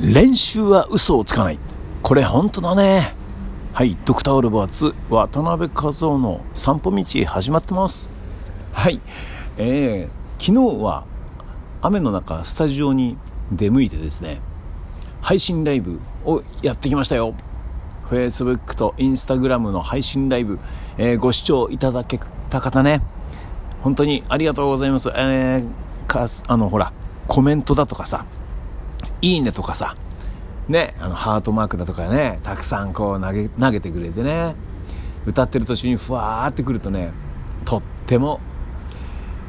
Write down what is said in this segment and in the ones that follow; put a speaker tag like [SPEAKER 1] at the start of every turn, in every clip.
[SPEAKER 1] 練習は嘘をつかない。これ本当だね。はい、ドクターオルバーツ、渡辺和夫の散歩道始まってます。はい、えー、昨日は雨の中、スタジオに出向いてですね、配信ライブをやってきましたよ。Facebook と Instagram の配信ライブ、えー、ご視聴いただけた方ね、本当にありがとうございます。えー、か、あの、ほら、コメントだとかさ、いいねとかさ、ね、あの、ハートマークだとかね、たくさんこう投げ、投げてくれてね、歌ってる途中にふわーってくるとね、とっても、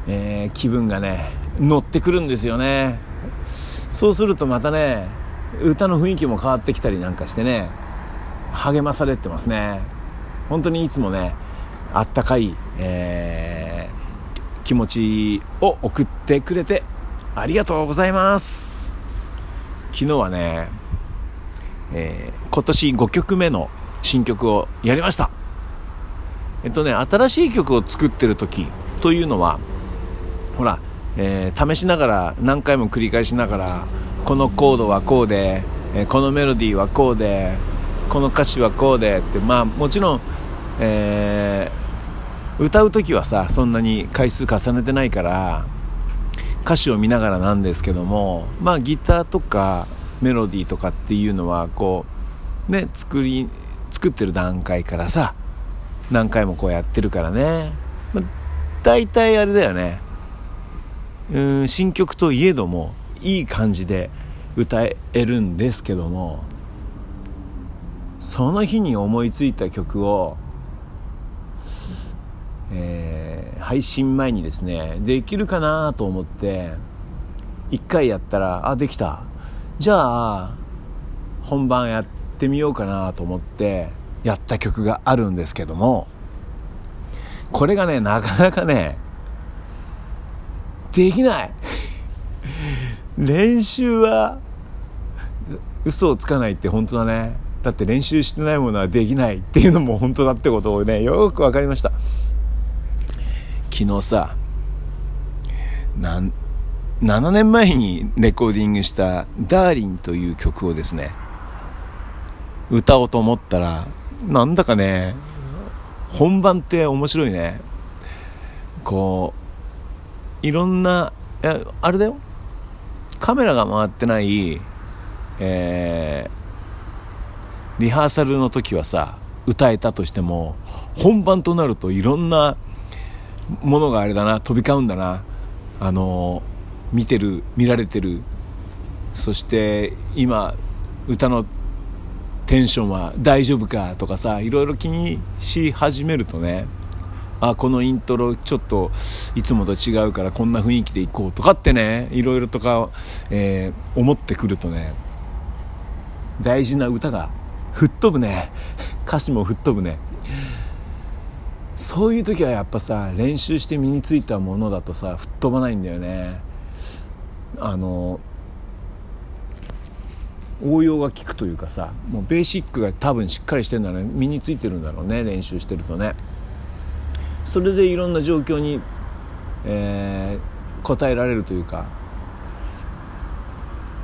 [SPEAKER 1] えー、気分がね、乗ってくるんですよね。そうするとまたね、歌の雰囲気も変わってきたりなんかしてね、励まされてますね。本当にいつもね、あったかい、えー、気持ちを送ってくれてありがとうございます。昨日はね、えー、今年5曲目の新曲をやりました。えっとね、新しい曲を作ってる時というのは、ほら、えー、試しながら何回も繰り返しながら、このコードはこうで、えー、このメロディーはこうで、この歌詞はこうでって、まあもちろん、えー、歌う時はさ、そんなに回数重ねてないから、歌詞を見ながらなんですけどもまあギターとかメロディーとかっていうのはこうね作り作ってる段階からさ何回もこうやってるからね、まあ、大体あれだよね。うん新曲といえどもいい感じで歌えるんですけどもその日に思いついた曲をえー、配信前にですねできるかなと思って1回やったらあできた。じゃあ本番やってみようかなと思ってやった曲があるんですけどもこれがねなかなかねできない。練習は嘘をつかないって本当だね。だって練習してないものはできない。っていうのも本当だってことをねよく分かりました。昨日さなん、7年前にレコーディングしたダーリンという曲をですね、歌おうと思ったら、なんだかね、本番って面白いね。こう、いろんな、あれだよ。カメラが回ってない、えー、リハーサルの時はさ、歌えたとしても、本番となるといろんなものがあれだな飛び交うんだなあの見てる見られてる。そして今歌のテンションは大丈夫かとかさいろいろ気にし始めるとねあこのイントロちょっといつもと違うからこんな雰囲気でいこうとかってねいろいろとか、えー、思ってくるとね大事な歌が吹っ飛ぶね。歌詞も吹っ飛ぶね。そういう時はやっぱさ練習して身についたものだとさ吹っ飛ばないんだよね。あの応用が効くというかさもうベーシックが多分しっかりしてるんだろうね。身についてるんだろうね練習してるとね。それでいろんな状況に、えー、答えられるというか。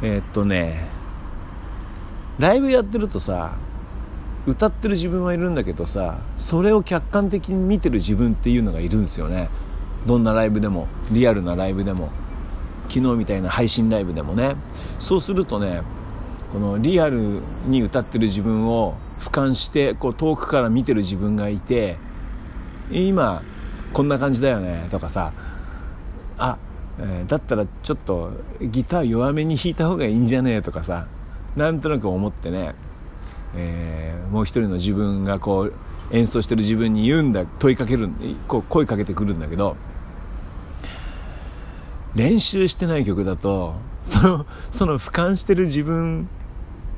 [SPEAKER 1] えー、っとねライブやってるとさ歌ってる自分はいるんだけどさそれを客観的に見てる自分っていうのがいるんですよね。どんなライブでもリアルなライブでも。昨日みたいな配信ライブでもね。そうするとねこのリアルに歌ってる自分を俯瞰してこう遠くから見てる自分がいて今こんな感じだよねとかさ。あ、え、だったらちょっとギター弱めに弾いた方がいいんじゃねえとかさ。なんとなく思ってね。えー、もう一人の自分がこう演奏してる自分に言うんだ問いかけるこう声かけてくるんだけど。練習してない曲だとそのその俯瞰してる自分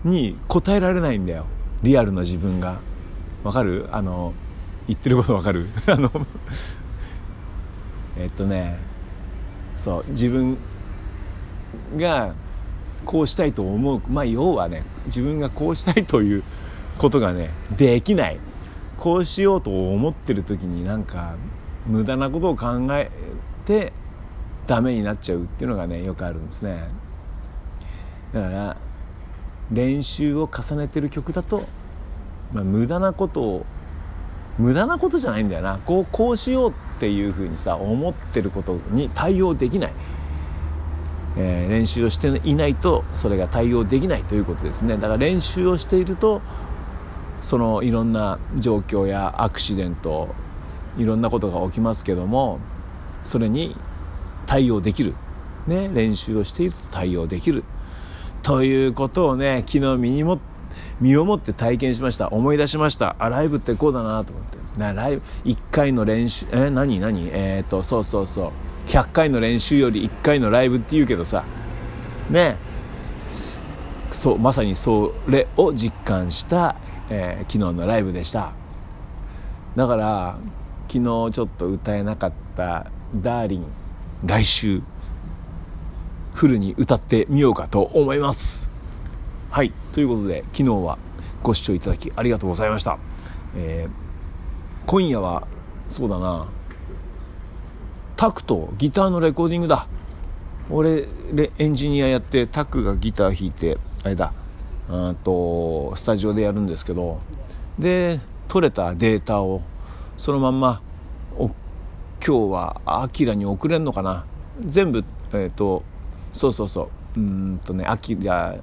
[SPEAKER 1] に答えられないんだよ。リアルな自分が。わかる？あの言ってることわかる？あのえっとねそう自分がこうしたいと思う。まあ要はね自分がこうしたいということがねできない。こうしようと思ってる時になんか無駄なことを考えてダメになっちゃうっていうのがねよくあるんですね。だから練習を重ねてる曲だと、まあ、無駄なことを無駄なことじゃないんだよな。こうこうしようっていうふうにさ思ってることに対応できない、えー、練習をしていないとそれが対応できないということですね。だから練習をしているとそのいろんな状況やアクシデントいろんなことが起きますけどもそれに対応できる、ね、練習をしていると対応できる。ということをね昨日身にも身をもって体験しました。思い出しました。あライブってこうだなと思って。なライブ1回の練習え何何？えっ、とそうそうそう。100回の練習より1回のライブって言うけどさ。ね。そうまさにそれを実感した、えー、昨日のライブでした。だから昨日ちょっと歌えなかった「ダーリン」来週フルに歌ってみようかと思います。はいということで昨日はご視聴いただきありがとうございました、えー、今夜はそうだな。タクとギターのレコーディングだ。俺エンジニアやってタクがギター弾いてあれだ。うんとスタジオでやるんですけど。で取れたデータをそのまんま今日はアキラに送れんのかな？全部えっ、ー、とそうそうそう。うんとねアキラ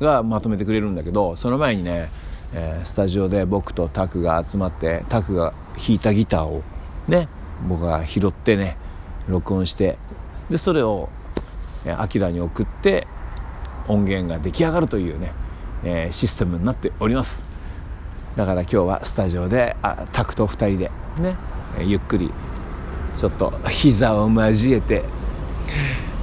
[SPEAKER 1] がまとめてくれるんだけどその前にね、えー、スタジオで僕とタクが集まってタクが弾いたギターをね僕が拾ってね録音してでそれをアキラに送って音源が出来上がるというね、えー、システムになっております。だから今日はスタジオであタクと2人でねゆっくりちょっと膝を交えて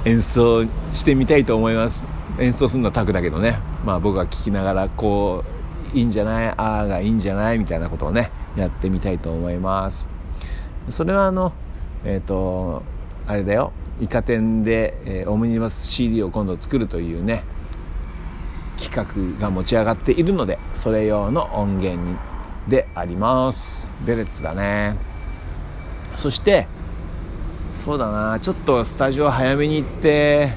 [SPEAKER 1] 演奏してみたいと思います。演奏するのはタクだけどね。まあ僕は聴きながらこういいんじゃない？ああがいいんじゃない？みたいなことをねやってみたいと思います。それはあのえっ、ー、とあれだよ。イカ天で、えー、オムニバス CD を今度作るというね企画が持ち上がっているのでそれ用の音源であります。ベレッツだね。そしてそうだな。ちょっとスタジオ早めに行って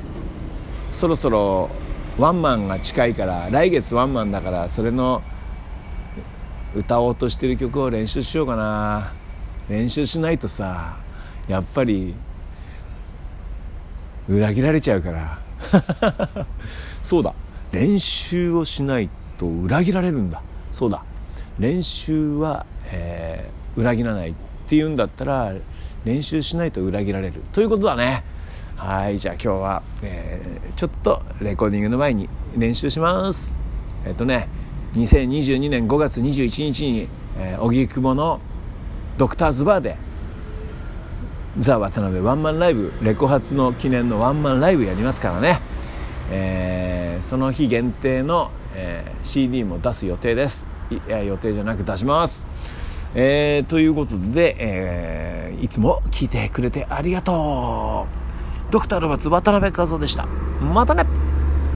[SPEAKER 1] そろそろワンマンが近いから来月ワンマンだからそれの歌おうとしてる曲を練習しようかな。練習しないとさやっぱり裏切られちゃうから。そうだ。練習をしないと裏切られるんだ。そうだ。練習は、えー、裏切らない。っていうんだったら練習しないと裏切られる。ということだね。はいじゃあ今日は、えー、ちょっとレコーディングの前に練習します。えっ、ー、とね2022年5月21日に荻、えー、窪のドクターズバーでザ・渡辺ワンマンライブレコ発の記念のワンマンライブやりますからね、えー、その日限定の、えー、CD も出す予定です。いや予定じゃなく出します。えー、ということで、えー、いつも聞いてくれてありがとう。ドクターロバツ渡辺和夫でした。またね。